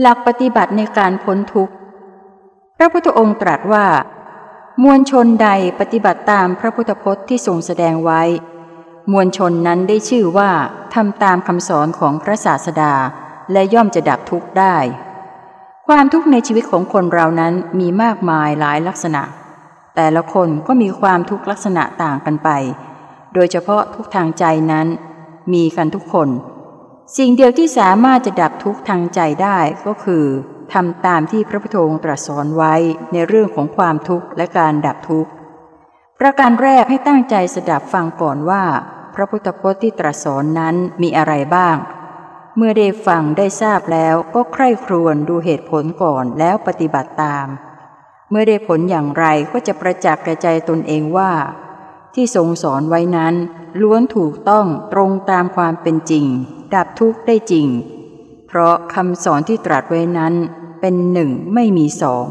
หลักปฏิบัติในการพ้นทุกข์ พระพุทธองค์ตรัสว่า มวลชนใดปฏิบัติตามพระพุทธพจน์ที่ทรงแสดงไว้ มวลชนนั้นได้ชื่อว่าทำตามคำสอนของพระศาสดาและย่อมจะดับทุกข์ได้ ความทุกข์ในชีวิตของคนเรานั้นมีมากมายหลายลักษณะ แต่ละคนก็มีความทุกข์ลักษณะต่างกันไป โดยเฉพาะทุกทางใจนั้น มีกันทุกคน สิ่งเดียวที่สามารถจะดับทุกข์ทางใจได้ก็คือทำตามที่พระพุทธองค์ตรัสสอนไว้ในเรื่องของความทุกข์และการดับทุกข์ ประการแรกให้ตั้งใจสดับฟังก่อนว่า พระพุทธพจน์ที่ตรัสสอนนั้นมีอะไรบ้าง เมื่อได้ฟังได้ทราบแล้วก็ใคร่ครวญดูเหตุผลก่อนแล้วปฏิบัติตาม เมื่อได้ผลอย่างไรก็จะประจักษ์แก่ใจตนเองว่า ที่ทรงสอนไว้นั้น ล้วนถูกต้องตรงตามความเป็นจริงดับทุกข์ได้จริง เพราะคำสอนที่ตรัสไว้นั้นเป็นหนึ่งไม่มีสอง